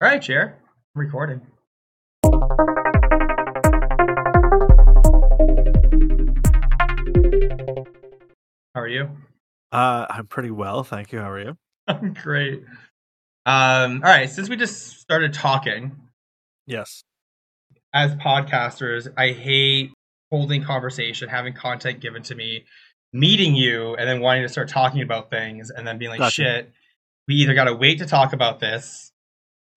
All right, Jer. I'm recording. How are you? Uh, I'm pretty well, thank you. How are you? I'm great. Um, all right, since we just started talking, Yes. as podcasters, I hate holding conversation, having content given to me, meeting you, and then wanting to start talking about things, and then being like, Gotcha. shit, we either got to wait to talk about this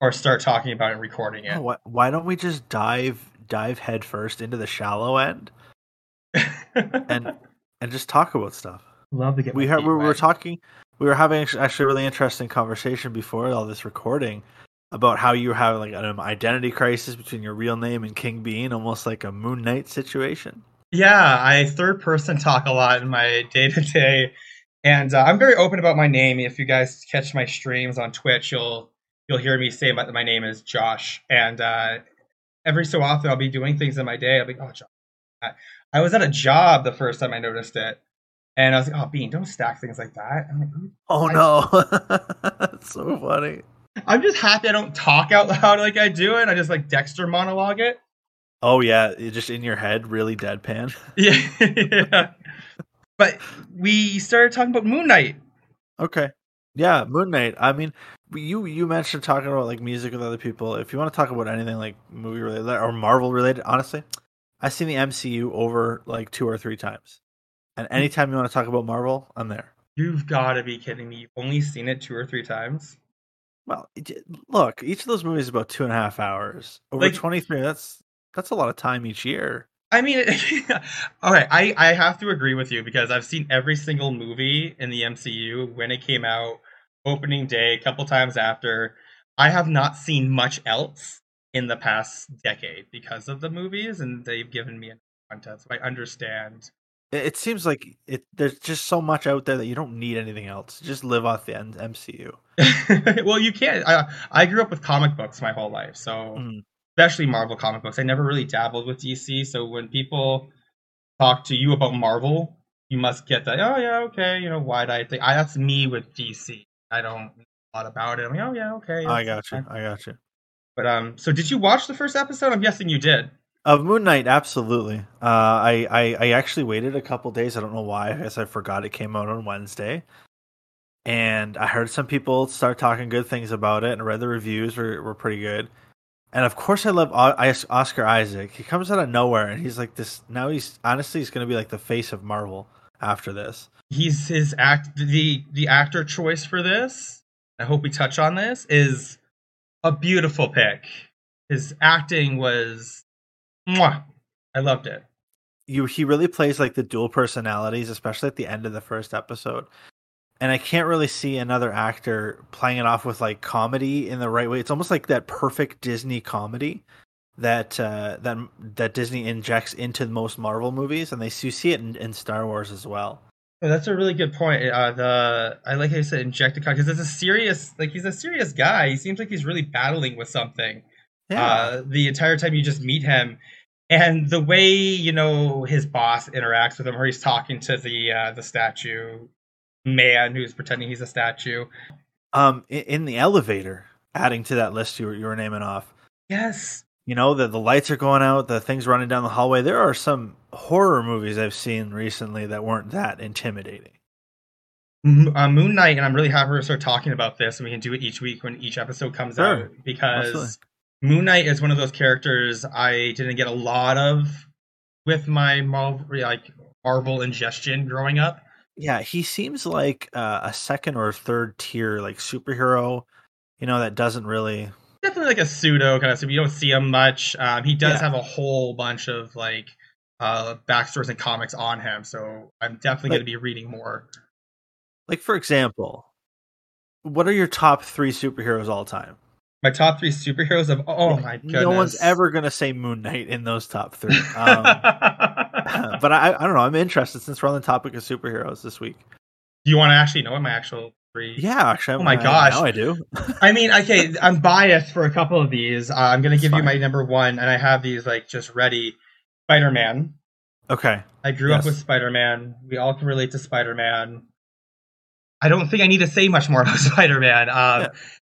or start talking about it and recording it. Oh, why, don't we just dive dive headfirst into the shallow end and and just talk about stuff? love to get We my ha- feet we were talking. We were having actually a really interesting conversation before all this recording about how you have like an identity crisis between your real name and King Bean, almost like a Moon Knight situation. Yeah, I third person talk a lot in my day to day, and uh, I'm very open about my name. If you guys catch my streams on Twitch, you'll you'll hear me say my, my name is Josh, and uh, every so often I'll be doing things in my day. I'll be oh Josh. I, was at a job the first time I noticed it, and I was like, oh Bean, don't stack things like that. I'm like, Oh no, that's so funny. I'm just happy I don't talk out loud like I do it. I just like Dexter monologue it. Oh yeah, it just in your head, really deadpan. Yeah, yeah. But we started talking about Moon Knight. Okay. Yeah, Moon Knight. I mean, you you mentioned talking about like music with other people. If you want to talk about anything like movie related or Marvel related, honestly, I've seen the MCU over like two or three times. And hmm. anytime you want to talk about Marvel, I'm there. You've got to be kidding me. You've only seen it two or three times. Well, look, each of those movies is about two and a half hours. Over Like- 23, that's that's a lot of time each year. I mean, all right, I, I have to agree with you because I've seen every single movie in the MCU when it came out, opening day, a couple times after. I have not seen much else in the past decade because of the movies, and they've given me enough content, so I understand. It, it seems like it. There's just so much out there that you don't need anything else. Just live off the MCU. well, you can't. I, I grew up with comic books my whole life, so Mm. Especially Marvel comic books. I never really dabbled with DC, so when people talk to you about Marvel, you must get that. Oh yeah, okay, you know, wide eyed thing. I, that's me with DC. I don't know a lot about it. I'm like, oh yeah, okay. I got you. fine. I got you. But um, so did you watch the first episode? I'm guessing you did. Of Moon Knight, absolutely. Uh, I, I I actually waited a couple days. I don't know why. I guess I forgot it came out on Wednesday, and I heard some people start talking good things about it, and read the reviews were were pretty good. And of course, I love Oscar Isaac. He comes out of nowhere, and he's like this. Now he's honestly he's going to be like the face of Marvel after this. He's his act. The the actor choice for this. I hope we touch on this. Is a beautiful pick. His acting was, mwah. I loved it. you he really plays like the dual personalities, especially at the end of the first episode. And I can't really see another actor playing it off with like comedy in the right way. It's almost like that perfect Disney comedy that uh, that that Disney injects into most Marvel movies, and they you see it in, in Star Wars as well. Oh, that's a really good point. Uh, the I like how you said injected because it's a serious, like he's a serious guy. He seems like he's really battling with something. Yeah, Uh, the entire time you just meet him, and the way you know his boss interacts with him, or he's talking to the uh, the statue man who's pretending he's a statue. um, in, in the elevator, adding to that list you were you were naming off. Yes, You know the the lights are going out, the things running down the hallway. There are some horror movies I've seen recently that weren't that intimidating. Uh, Moon Knight, and I'm really happy to start talking about this, and we can do it each week when each episode comes Sure. out because Absolutely. Moon Knight is one of those characters I didn't get a lot of with my Marvel, like Marvel ingestion growing up. Yeah, he seems like uh, a second or third tier like superhero, you know, that doesn't really. Definitely like a pseudo kind of, so you don't see him much. Um, he does Yeah. have a whole bunch of like uh, backstories and comics on him, so I'm definitely Like- going to be reading more. Like for example, what are your top three superheroes all time? My top three superheroes of oh my goodness, No one's ever gonna say Moon Knight in those top three. Um, but I, I don't know. I'm interested since we're on the topic of superheroes this week. Do you want to actually know what my actual three? Yeah, actually. Oh my I- gosh. now I do. I mean, okay, I'm biased for a couple of these. Uh, I'm going to give you my number one, and I have these like just ready. Spider Man. Okay. I grew up with Spider Man. We all can relate to Spider Man. I don't think I need to say much more about Spider Man. Um, Yeah.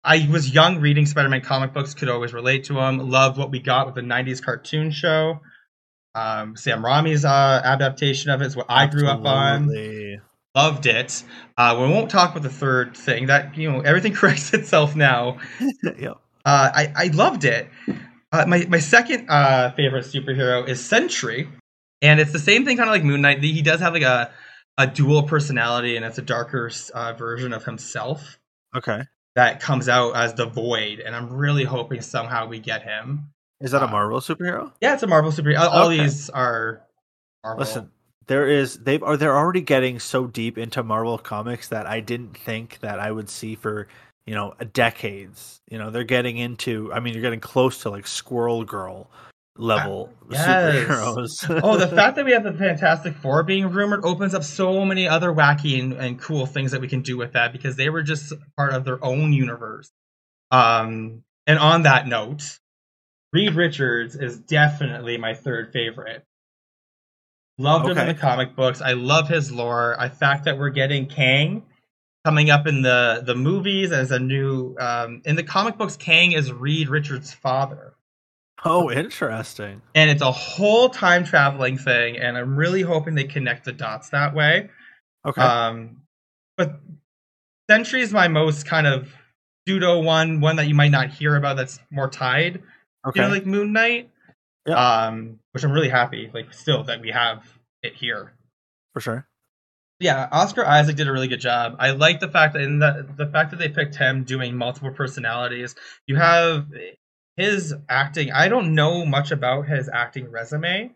I was young reading Spider-Man comic books, could always relate to them. Loved what we got with the '90s cartoon show. Um, Sam Raimi's uh, adaptation of it is what I grew up on. Absolutely. Loved it. Uh, we won't talk about the third thing. That you know, everything corrects itself now. yep. Uh, I I loved it. Uh, my my second uh, favorite superhero is Sentry, and it's the same thing, kind of like Moon Knight. He does have like a a dual personality, and it's a darker uh, version of himself Okay. that comes out as the Void. And I'm really hoping somehow we get him. Is that a Uh, Marvel superhero? Yeah, it's a Marvel superhero. All, all Okay. these are Marvel. Listen, there is they've are they're already getting so deep into Marvel comics that I didn't think that I would see for you know decades. You know, they're getting into. I mean, you're getting close to like Squirrel Girl level Yes. superheroes. oh, the fact that we have the Fantastic Four being rumored opens up so many other wacky and, and cool things that we can do with that because they were just part of their own universe. Um, and on that note, Reed Richards is definitely my third favorite. Loved him in the comic books. I love his lore. I fact that we're getting Kang coming up in the the movies as a new um, in the comic books. Kang is Reed Richards' father oh, interesting. and it's a whole time traveling thing and i'm really hoping they connect the dots that way Okay. um but sentry is my most kind of pseudo one one that you might not hear about that's more tied okay. you know like moon knight Yeah. um which i'm really happy like still that we have it here for sure. yeah oscar isaac did a really good job i like the fact that in the the fact that they picked him doing multiple personalities you have his acting i don't know much about his acting resume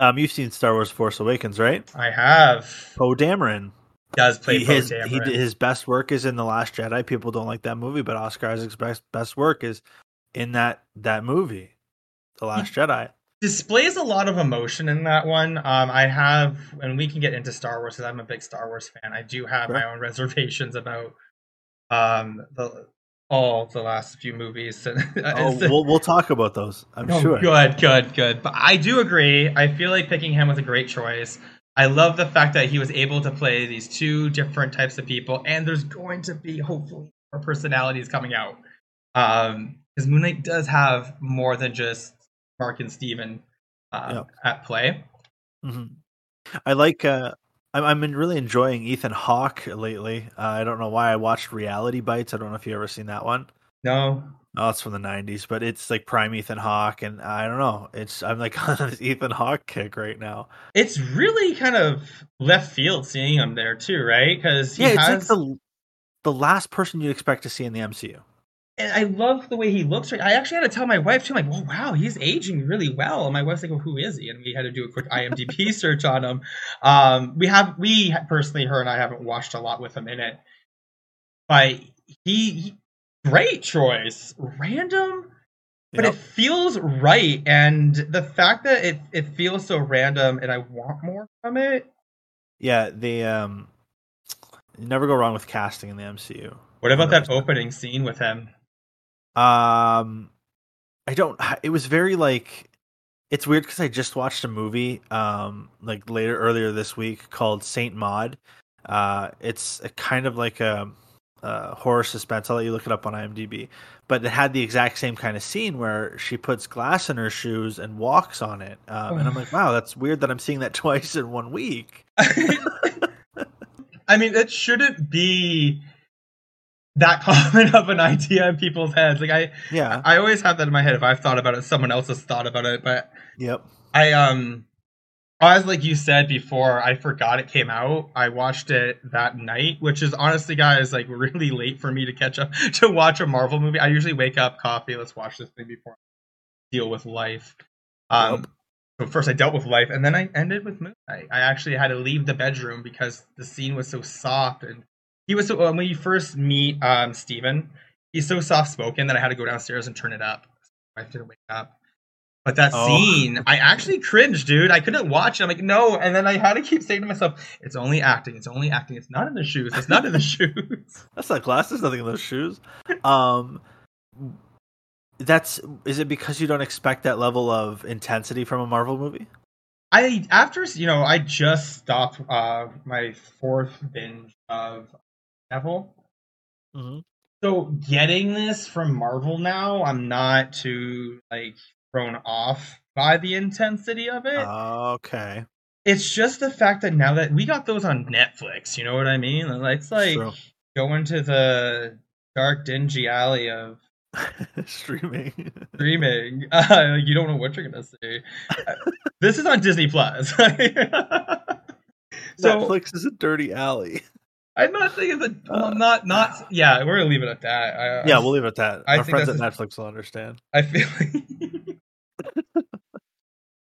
Um, you've seen Star Wars: Force Awakens, right? I have. Poe Dameron. Does play He, Poe his Dameron. he his best work is in the Last Jedi. People don't like that movie, but Oscar Isaac's best best work is in that that movie, The Last Jedi. displays a lot of emotion in that one. Um, I have, and we can get into Star Wars because I'm a big Star Wars fan. I do have my own reservations about um the all the last few movies. Oh, we'll we'll talk about those. I'm Oh, sure. Good, good, good. But I do agree. I feel like picking him was a great choice. I love the fact that he was able to play these two different types of people, and there's going to be hopefully more personalities coming out. Um, because Moon Knight does have more than just Mark and Steven uh, at play. hmm I like. Uh, I'm I'm been really enjoying Ethan Hawke lately. Uh, I don't know why. I watched Reality Bites. I don't know if you ever seen that one. No, Oh, it's from the '90s, but it's like prime Ethan Hawke, and I don't know. It's I'm like on this Ethan Hawke kick right now. it's really kind of left field seeing him there too, right? Because he yeah, it's has like the the last person you expect to see in the MCU. And I love the way he looks. Right, I actually had to tell my wife too. I'm like, "Well, wow, he's aging really well." And my wife's like, "Well, who is he?" And we had to do a quick IMDb search on him. Um, we have, we personally, her and I haven't watched a lot with him in it, but he, he great choice, random, but Yep. it feels right. And the fact that it it feels so random, and I want more from it. yeah, the um, never go wrong with casting in the MCU. What about that opening scene with him? Um, I don't. It was very like. It's weird because I just watched a movie, um, like later earlier this week called Saint Maud. Uh, it's a kind of like a, a horror suspense. I'll let you look it up on IMDb. But it had the exact same kind of scene where she puts glass in her shoes and walks on it. Um, and I'm like, wow, that's weird that I'm seeing that twice in one week. I mean, it shouldn't be that common of an idea in people's heads. Like I, Yeah. I always have that in my head. If I've thought about it, someone else has thought about it. But Yep. I, um, as like you said before, I forgot it came out. I watched it that night, which is honestly, guys, like really late for me to catch up to watch a Marvel movie. I usually wake up, coffee, let's watch this thing before I deal with life. Um, Yep. so first I dealt with life, and then I ended with Moon Knight. I actually had to leave the bedroom because the scene was so soft, and he was so when we first meet um, Steven, he's so soft spoken that I had to go downstairs and turn it up. I didn't wake up. But that Oh. scene, I actually cringed, dude. I couldn't watch it. I'm like, no. And then I had to keep saying to myself, it's only acting. It's only acting. It's not in the shoes. It's not in the shoes. That's not glass. There's nothing in those shoes. Um, that's is it because you don't expect that level of intensity from a Marvel movie? I after you know I just stopped uh my fourth binge of Neville, Mm-hmm. So getting this from Marvel now, I'm not too like thrown off by the intensity of it. Okay. it's just the fact that now that we got those on Netflix, you know what I mean? It's like True. going to the dark, dingy alley of Streaming. streaming. Uh, you don't know what you're gonna see. Uh, this is on Disney Plus. so Netflix is a dirty alley. I'm not thinking that. Well, not not. Yeah, we're gonna leave it at that. I, Yeah, I, we'll leave it at that. I Our friends at that's Netflix will understand. I feel. Like...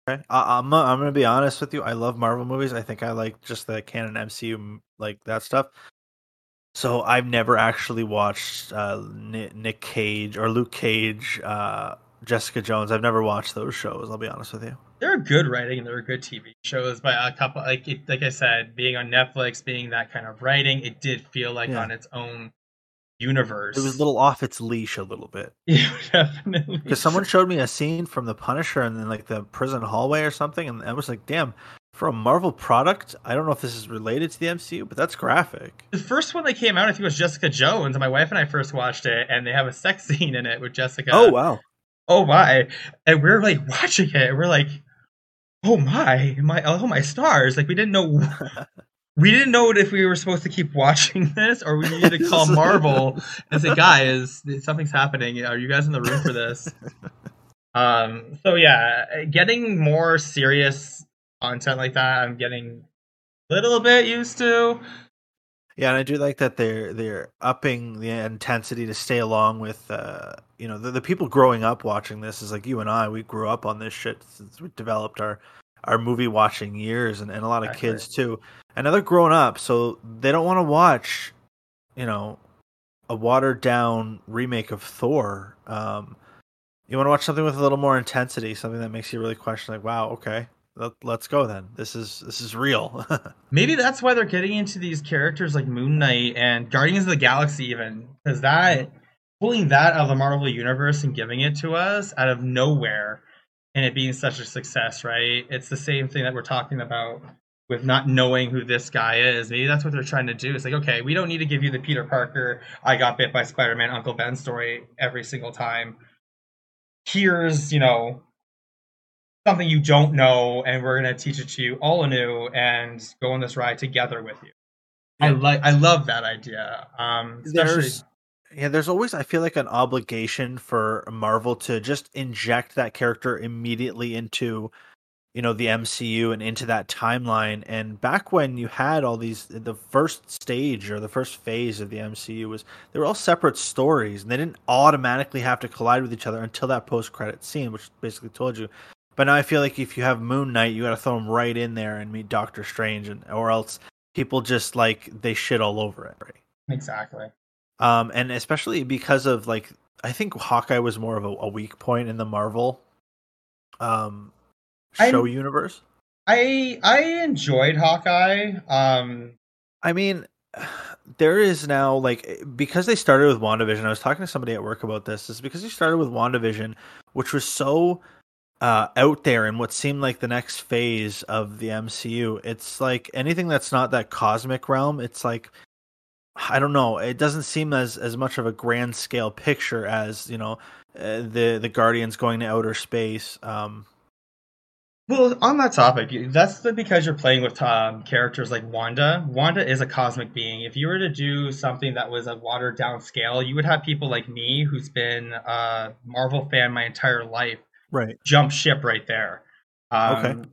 okay. I, I'm I'm gonna be honest with you. I love Marvel movies. I think I like just the canon MCU like that stuff. So I've never actually watched uh, Nick, Nick Cage or Luke Cage, uh, Jessica Jones. I've never watched those shows. I'll be honest with you. They're good writing and there are good TV shows, but a couple like it, like I said, being on Netflix, being that kind of writing, it did feel like Yeah. on its own universe. It was a little off its leash a little bit yeah, definitely. because someone showed me a scene from The Punisher and then like the prison hallway or something, and I was like, "Damn." For a Marvel product, I don't know if this is related to the MCU, but that's graphic. the first one that came out, I think was Jessica Jones, and my wife and I first watched it, and they have a sex scene in it with Jessica. Oh wow! oh my! And we're like watching it, and we're like, oh my, my, oh my stars! Like we didn't know. We didn't know if we were supposed to keep watching this or we needed to call Marvel and say, guys, something's happening. Are you guys in the room for this? Um, so yeah, getting more serious content like that, I'm getting a little bit used to. Yeah, and I do like that they're they're upping the intensity to stay along with uh you know the, the people growing up watching this is like you and I we grew up on this shit since we developed our our movie watching years and, and a lot of Exactly. kids too and now they're grown up so they don't want to watch you know a watered down remake of Thor um you want to watch something with a little more intensity something that makes you really question like wow okay let's go then this is this is real Maybe that's why they're getting into these characters like Moon Knight and Guardians of the Galaxy, even because that pulling that out of the Marvel universe and giving it to us out of nowhere and it being such a success, right? It's the same thing that we're talking about with not knowing who this guy is. Maybe that's what they're trying to do. It's like, okay, we don't need to give you the Peter Parker, I got bit by Spider Man, Uncle Ben story every single time. Here's, you know, something you don't know, and we're gonna teach it to you all anew and go on this ride together with you. I like, I love that idea. Um, there's yeah there's always i feel like an obligation for marvel to just inject that character immediately into you know the mcu and into that timeline and back when you had all these the first stage or the first phase of the mcu was they were all separate stories and they didn't automatically have to collide with each other until that post-credit scene which basically told you but now i feel like if you have moon knight you got to throw him right in there and meet doctor strange and or else people just like they shit all over it right exactly. um, and especially because of like I think Hawkeye was more of a, a weak point in the Marvel um show I'm- universe. I I enjoyed Hawkeye. Um, I mean, there is now like because they started with WandaVision. I was talking to somebody at work about this. Is because they started with WandaVision, which was so uh, out there in what seemed like the next phase of the MCU. It's like anything that's not that cosmic realm. It's like I don't know. It doesn't seem as as much of a grand scale picture as you know uh, the the Guardians going to outer space. Um, well, on that topic, that's because you're playing with um, characters like Wanda. Wanda is a cosmic being. If you were to do something that was a watered down scale, you would have people like me, who's been a Marvel fan my entire life, right. jump ship right there. Um, Okay.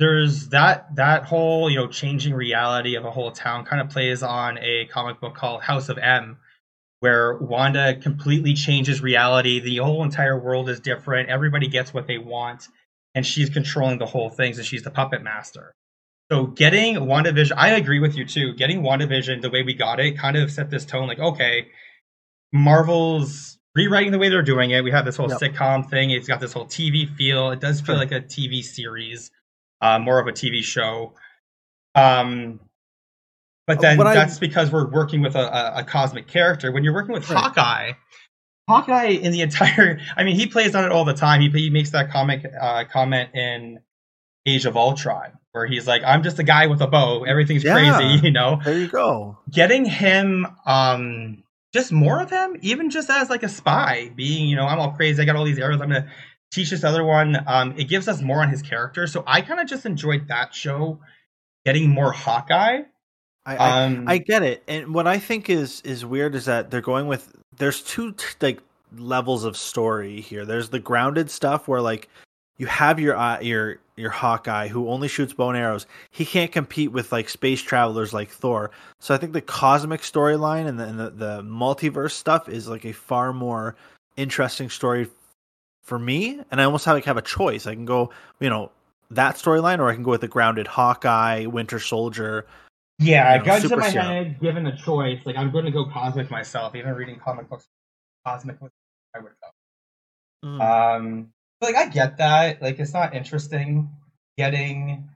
There's that that whole you know changing reality of a whole town kind of plays on a comic book called House of M, where Wanda completely changes reality. The whole entire world is different. Everybody gets what they want, and she's controlling the whole thing. So she's the puppet master. So getting WandaVision, I agree with you too. Getting WandaVision the way we got it kind of set this tone. Like, okay, Marvel's rewriting the way they're doing it. We have this whole Yep. sitcom thing. It's got this whole TV feel. It does feel like a TV series, uh, more of a TV show. Um, but then What I- that's because we're working with a, a, a cosmic character. When you're working with Right. Hawkeye, Hawkeye in the entire, I mean, he plays on it all the time. He, he makes that comic uh, comment in Age of Ultron, where he's like, "I'm just a guy with a bow. Everything's Yeah. crazy," you know There you go. getting him um just more of him, even just as like a spy, being, you know, I'm all crazy, I got all these arrows, I'm gonna teach this other one. Um, it gives us more on his character. So I kind of just enjoyed that show, getting more Hawkeye. I, I, um, I get it, and what I think is is weird is that they're going with there's two like levels of story here. There's the grounded stuff where like you have your uh, your your Hawkeye who only shoots bow and arrows. He can't compete with like space travelers like Thor. So I think the cosmic storyline and the, and the the multiverse stuff is like a far more interesting story for me. And I almost have like have a choice. I can go, you know, that storyline, or I can go with the grounded Hawkeye, Winter Soldier. Yeah, you know, guns in my head, given a choice, like I'm going to go cosmic myself. Even reading comic books, cosmic I would go. Mm. Um, like I get that. Like it's not interesting getting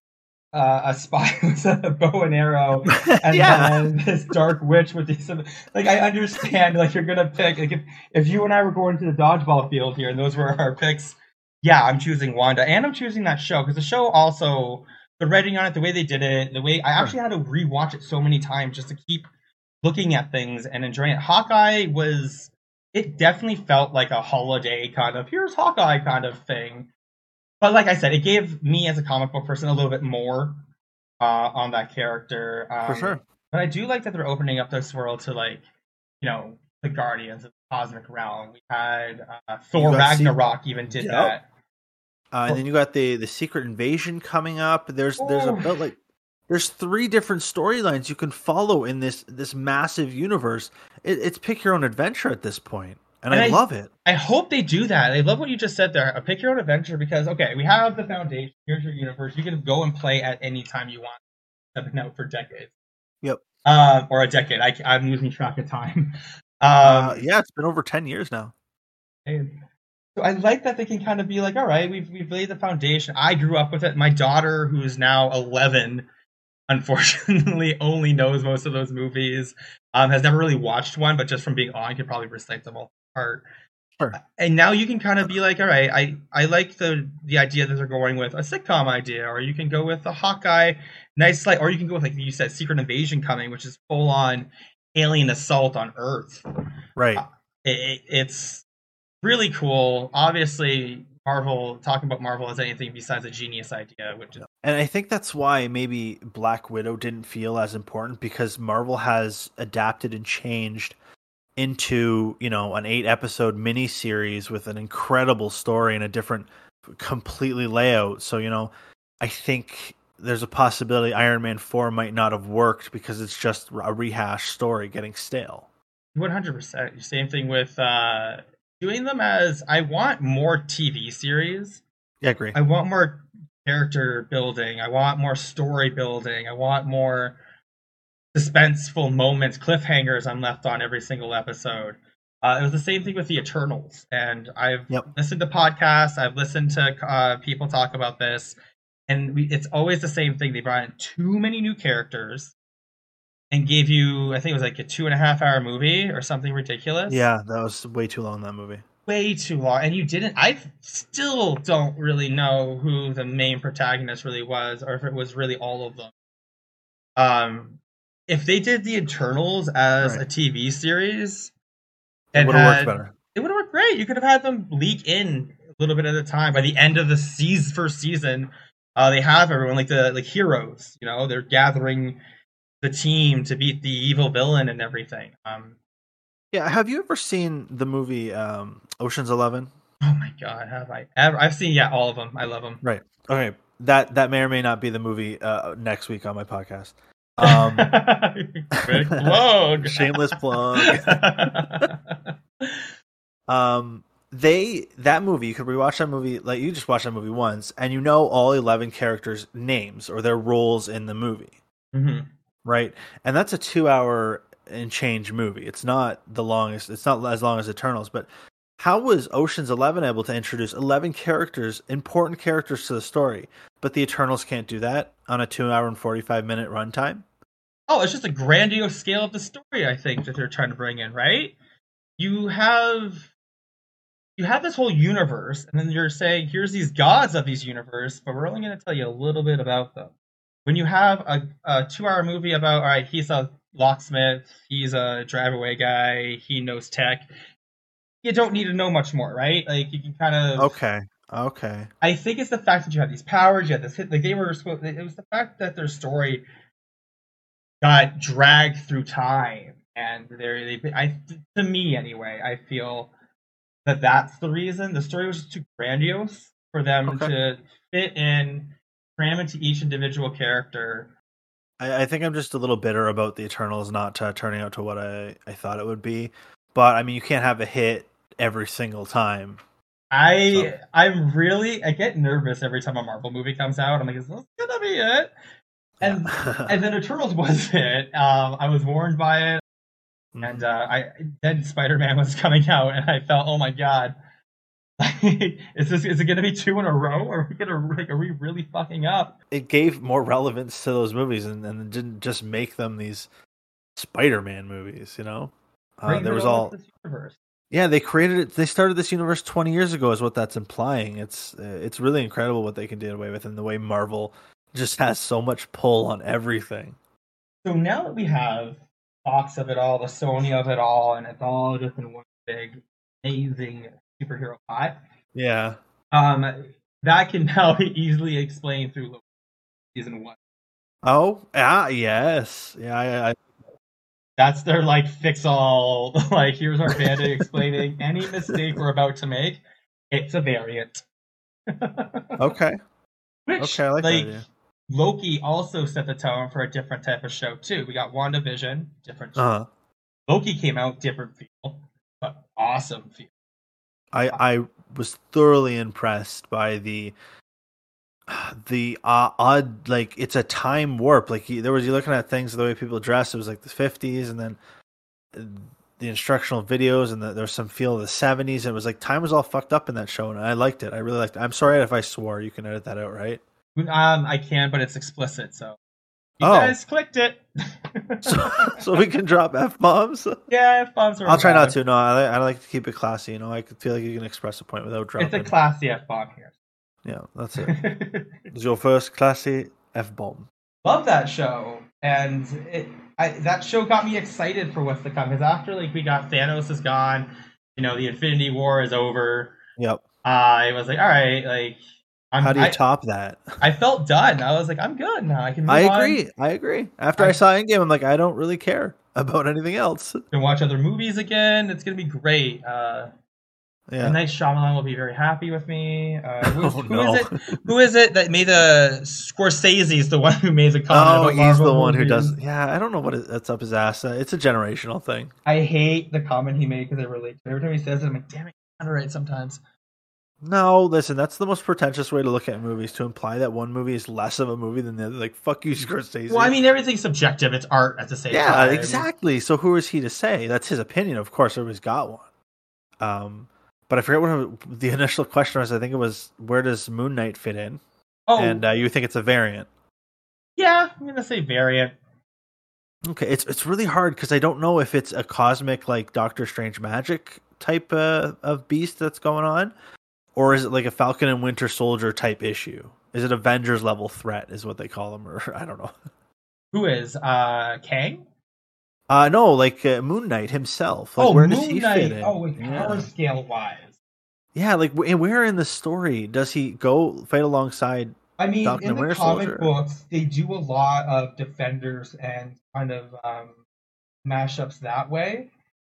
uh, a spy with a bow and arrow, and yeah. then this dark witch with these. Like I understand. Like you're gonna pick. Like if if you and I were going to the dodgeball field here, and those were our picks. Yeah, I'm choosing Wanda, and I'm choosing that show because the show also the writing on it, the way they did it, the way I actually had to rewatch it so many times just to keep looking at things and enjoying it. Hawkeye was it definitely felt like a holiday kind of here's Hawkeye kind of thing. But like I said, it gave me as a comic book person a little bit more uh, on that character. Um, For sure. But I do like that they're opening up this world to like, you know, the Guardians of the Cosmic Realm. We had uh, Thor Ragnarok even did yep. that. Uh, and then you got the the Secret Invasion coming up. There's there's a bit like there's three different storylines you can follow in this this massive universe. It, it's pick your own adventure at this point, and, and I, I, love it. I hope they do that. I love what you just said there. A pick your own adventure because okay, we have the foundation. Here's your universe. You can go and play at any time you want. I've been out for decades. Yep. Uh, or a decade. I, I'm losing track of time. Um, uh, yeah, it's been over ten years now. So I like that they can kind of be like, all right, we've we've laid the foundation. I grew up with it. My daughter, who is now eleven, unfortunately only knows most of those movies. Um, has never really watched one, but just from being on, could probably recite them all apart. Sure. And now you can kind of be like, all right, I, I like the the idea that they're going with a sitcom idea, or you can go with a Hawkeye, nice like, or you can go with like you said, Secret Invasion coming, which is full on alien assault on Earth. Right. Uh, it, it's really cool. Obviously, Marvel talking about Marvel as anything besides a genius idea, which is and I think that's why maybe Black Widow didn't feel as important because Marvel has adapted and changed into, you know, an eight episode mini series with an incredible story and a different completely layout. So, you know, I think there's a possibility Iron Man 4 might not have worked because it's just a rehashed story getting stale. 100%. Same thing with uh doing them as I want more TV series. Yeah, agree. I want more character building. I want more story building. I want more suspenseful moments, cliffhangers I'm left on every single episode. Uh, it was the same thing with the Eternals, and I've yep. listened to podcasts, I've listened to uh, people talk about this, and we, it's always the same thing. They brought in too many new characters, and gave you I think it was like a two and a half hour movie or something ridiculous. Yeah, that was way too long that movie. Way too long, and you didn't. I still don't really know who the main protagonist really was, or if it was really all of them. Um, if they did the Eternals as right. a TV series, it would have worked better. It would have worked great. You could have had them leak in a little bit at a time. By the end of the season, first season, uh, they have everyone like the like heroes. You know, they're gathering the team to beat the evil villain and everything. Um, yeah, have you ever seen the movie um, Ocean's Eleven? Oh my god, have I ever? I've seen yeah all of them. I love them. Right. Okay. That that may or may not be the movie uh, next week on my podcast. Um, plug. shameless plug. um, they that movie you could rewatch that movie like you just watched that movie once and you know all eleven characters' names or their roles in the movie. Mm-hmm right? And that's a two hour and change movie. It's not the longest. It's not as long as Eternals, but how was Ocean's Eleven able to introduce eleven characters, important characters to the story, but the Eternals can't do that on a two hour and forty five minute runtime? Oh, it's just a grandiose scale of the story. I think that they're trying to bring in, right? You have you have this whole universe, and then you're saying, here's these gods of these universe, but we're only going to tell you a little bit about them when you have a, a two hour movie about all right he's a locksmith. He's a drive away guy. He knows tech. You don't need to know much more, right? Like you can kind of Okay. Okay. I think it's the fact that you have these powers, you have this hit. Like they were, supposed- it was the fact that their story got dragged through time, and they're they. I to me anyway, I feel that that's the reason. The story was too grandiose for them Okay. to fit in, cram into each individual character. I, I think I'm just a little bitter about the Eternals not uh, turning out to what I, I thought it would be. But I mean, you can't have a hit every single time. I So- I'm really I get nervous every time a Marvel movie comes out. I'm like, is this gonna be it? And Yeah. and then Eternals was it. Um, I was warned by it. Mhm. and uh, I then Spider Man was coming out, and I felt, oh my god, is this is it going to be two in a row? Are we gonna like are we really fucking up? it gave more relevance to those movies and, and didn't just make them these Spider-Man movies. You know, uh, there was all this universe. yeah. They created it. They started this universe 20 years ago, is what that's implying. It's uh, it's really incredible what they can get away with, and the way Marvel just has so much pull on everything. So now that we have Fox of it all, the Sony of it all, and it's all just in one big amazing superhero pot, Yeah. um, that can now be easily explained through Loki season one. Oh, ah, yes. Yeah, I, I, That's their like fix all. Like here's our band-aid explaining any mistake we're about to make. It's a variant. okay. Which, Okay, I like that like. Loki also set the tone for a different type of show too. We got WandaVision, different. Uh-huh. Loki came out different feel, but awesome feel. I I was thoroughly impressed by the the uh, odd like it's a time warp. Like there was you looking at things the way people dress. It was like the fifties, and then uh, the instructional videos, and the, there was some feel of the seventies. It was like time was all fucked up in that show, and I liked it. I really liked it. I'm sorry if I swore. You can edit that out, right? Um, I can, but it's explicit, so you Oh. guys clicked it. So so we can drop f bombs. yeah, if bombs are I'll try not to. No, I, I like to keep it classy. You know, I feel like you can express a point without dropping. It's a classy f bomb here. yeah, that's it. It's your first classy f bomb. love that show and it I, that show got me excited for what's to come because after like we got thanos is gone you know the infinity war is over Yep. Uh, i was like all right like I'm, How do you I, top that? I felt done i was like i'm good now i can move I on. agree. I agree. After I, I- saw Endgame, I'm like, I don't really care about anything else. can watch other movies again it's gonna be great uh Yeah. Night Shyamalan will be very happy with me. Uh, who, oh who no. is it? Who is it that made the Scorsese? Is the one who made the comment? Oh, he's the one who does. Yeah, I don't know what it, that's up his ass. Uh, It's a generational thing. I hate the comment he made because I relate to it. Every time he says it, I'm like, damn it, I'm right sometimes. No, listen, that's the most pretentious way to look at movies to imply that one movie is less of a movie than the other. Like, fuck you, Scorsese. Well, I mean, everything's subjective. It's art at the same yeah, time. exactly. So who is he to say? That's his opinion. Of course, everybody's got one. Um, but I forget what the initial question was. I think it was, where does Moon Knight fit in? Oh, And uh, you think it's a variant. yeah, I'm gonna say variant. Okay, it's it's really hard because I don't know if it's a cosmic like Doctor Strange magic type uh, of beast that's going on, or is it like a Falcon and Winter Soldier type issue? Is it Avengers level threat? Is what they call them, or I don't know. Who is uh Kang? Uh no, like uh, Moon Knight himself. Like, oh, where Moon does he Knight. fit in? Oh, with yeah. power scale wise. yeah, like wh- where in the story does he go fight alongside? I mean, Falcon in and the Winter comic Soldier. books, they do a lot of defenders and kind of um, mashups that way.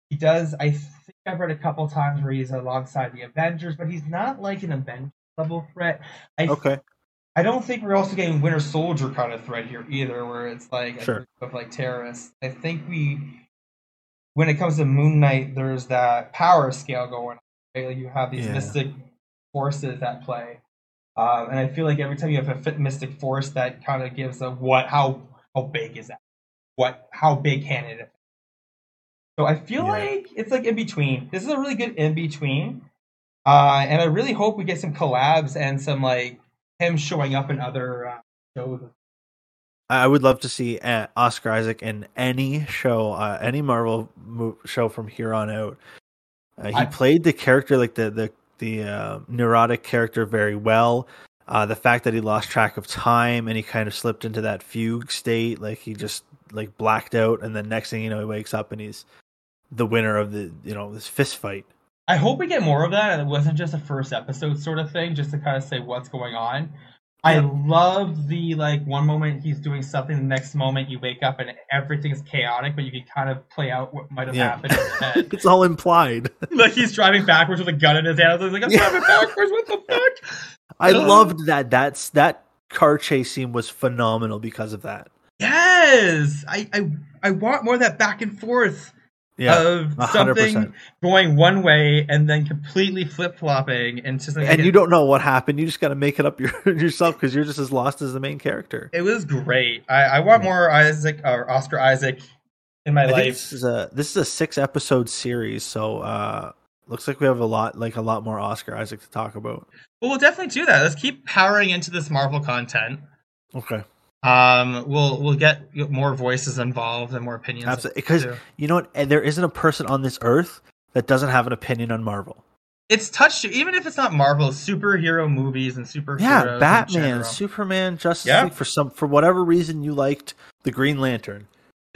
He does. I I've read a couple times where he's alongside the Avengers, but he's not like an Avengers level threat. I Okay, I don't think we're also getting Winter Soldier kind of threat here either, where it's like a Sure. group of like terrorists. I think we, when it comes to Moon Knight, there's that power scale going on. Right? Like you have these Yeah. mystic forces at play, um, and I feel like every time you have a fit mystic force, that kind of gives a what how how big is that? What how big can it? So I feel Yeah. like it's like in between. This is a really good in between. Uh, and I really hope we get some collabs and some like him showing up in other uh, shows. I would love to see uh, Oscar Isaac in any show, uh, any Marvel mo- show from here on out. Uh, he I- played the character like the the the uh, neurotic character very well. Uh, the fact that he lost track of time and he kind of slipped into that fugue state, like he just like blacked out, and then next thing you know, he wakes up and he's the winner of the you know this fist fight. I hope we get more of that, and it wasn't just a first episode sort of thing, just to kind of say what's going on. I love the like one moment he's doing something, the next moment you wake up and everything's chaotic, but you can kind of play out what might have Yeah. happened in your head. it's all implied. like he's driving backwards with a gun in his hand. I was like, I'm Yeah. driving backwards. What the fuck? I Ugh. loved that. That's that car chase scene was phenomenal because of that. Yes, I I, I want more of that back and forth Yeah, of a hundred something percent. going one way and then completely flip flopping and just like And you don't know what happened. You just got to make it up your, yourself because you're just as lost as the main character. It was great. I, I want more Isaac or Oscar Isaac in my I life. this is a this is a six episode series, so uh looks like we have a lot like a lot more Oscar Isaac to talk about. Well, we'll definitely do that. Let's keep powering into this Marvel content. Okay, Um, we'll we'll get more voices involved and more opinions. absolutely. Because you know what, And there isn't a person on this earth that doesn't have an opinion on Marvel. it's touched you, even if it's not Marvel, superhero movies and superheroes. Yeah, Batman. Superman, Justice Yeah. League. For some for whatever reason you liked the Green Lantern.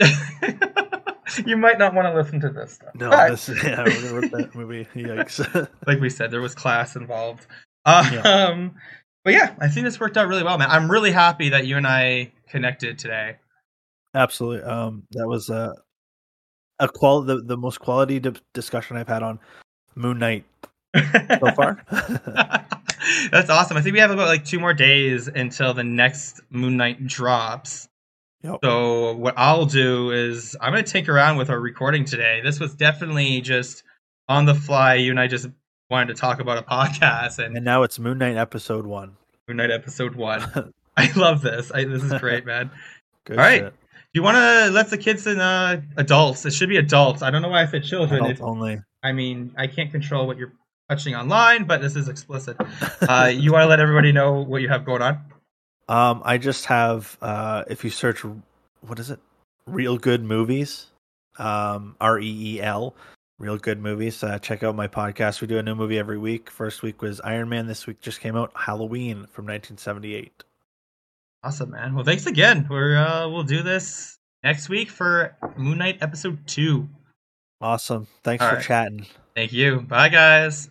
you might not want to listen to this stuff. No, But, this, yeah, we're gonna rip that movie. Yikes. like we said, there was class involved. Um, but yeah, I think this worked out really well, man. I'm really happy that you and I connected today. Absolutely. Um, that was uh, a qual the, the most quality di- discussion I've had on Moon Knight so far. That's awesome. I think we have about like two more days until the next Moon Knight drops. Yep. So what I'll do is I'm gonna take around with our recording today. This was definitely just on the fly. You and I just wanted to talk about a podcast and and now it's Moon Knight episode one. Moon Knight episode one. I love this. I, this is great, man. All right. shit. You want to let the kids and uh, adults? It should be adults. I don't know why I said children. Adult It- only. I mean, I can't control what you're touching online, but this is explicit. Uh, you want to let everybody know what you have going on? Um, I just have uh, if you search, what is it? Reel good movies. Um, R E E L. Reel good movies. Uh, check out my podcast. We do a new movie every week. First week was Iron Man. This week just came out Halloween from 1978. Awesome, man. Well, thanks again. We're uh, we'll do this next week for Moon Knight episode two. Awesome. Thanks All for right. chatting. Thank you. Bye, guys.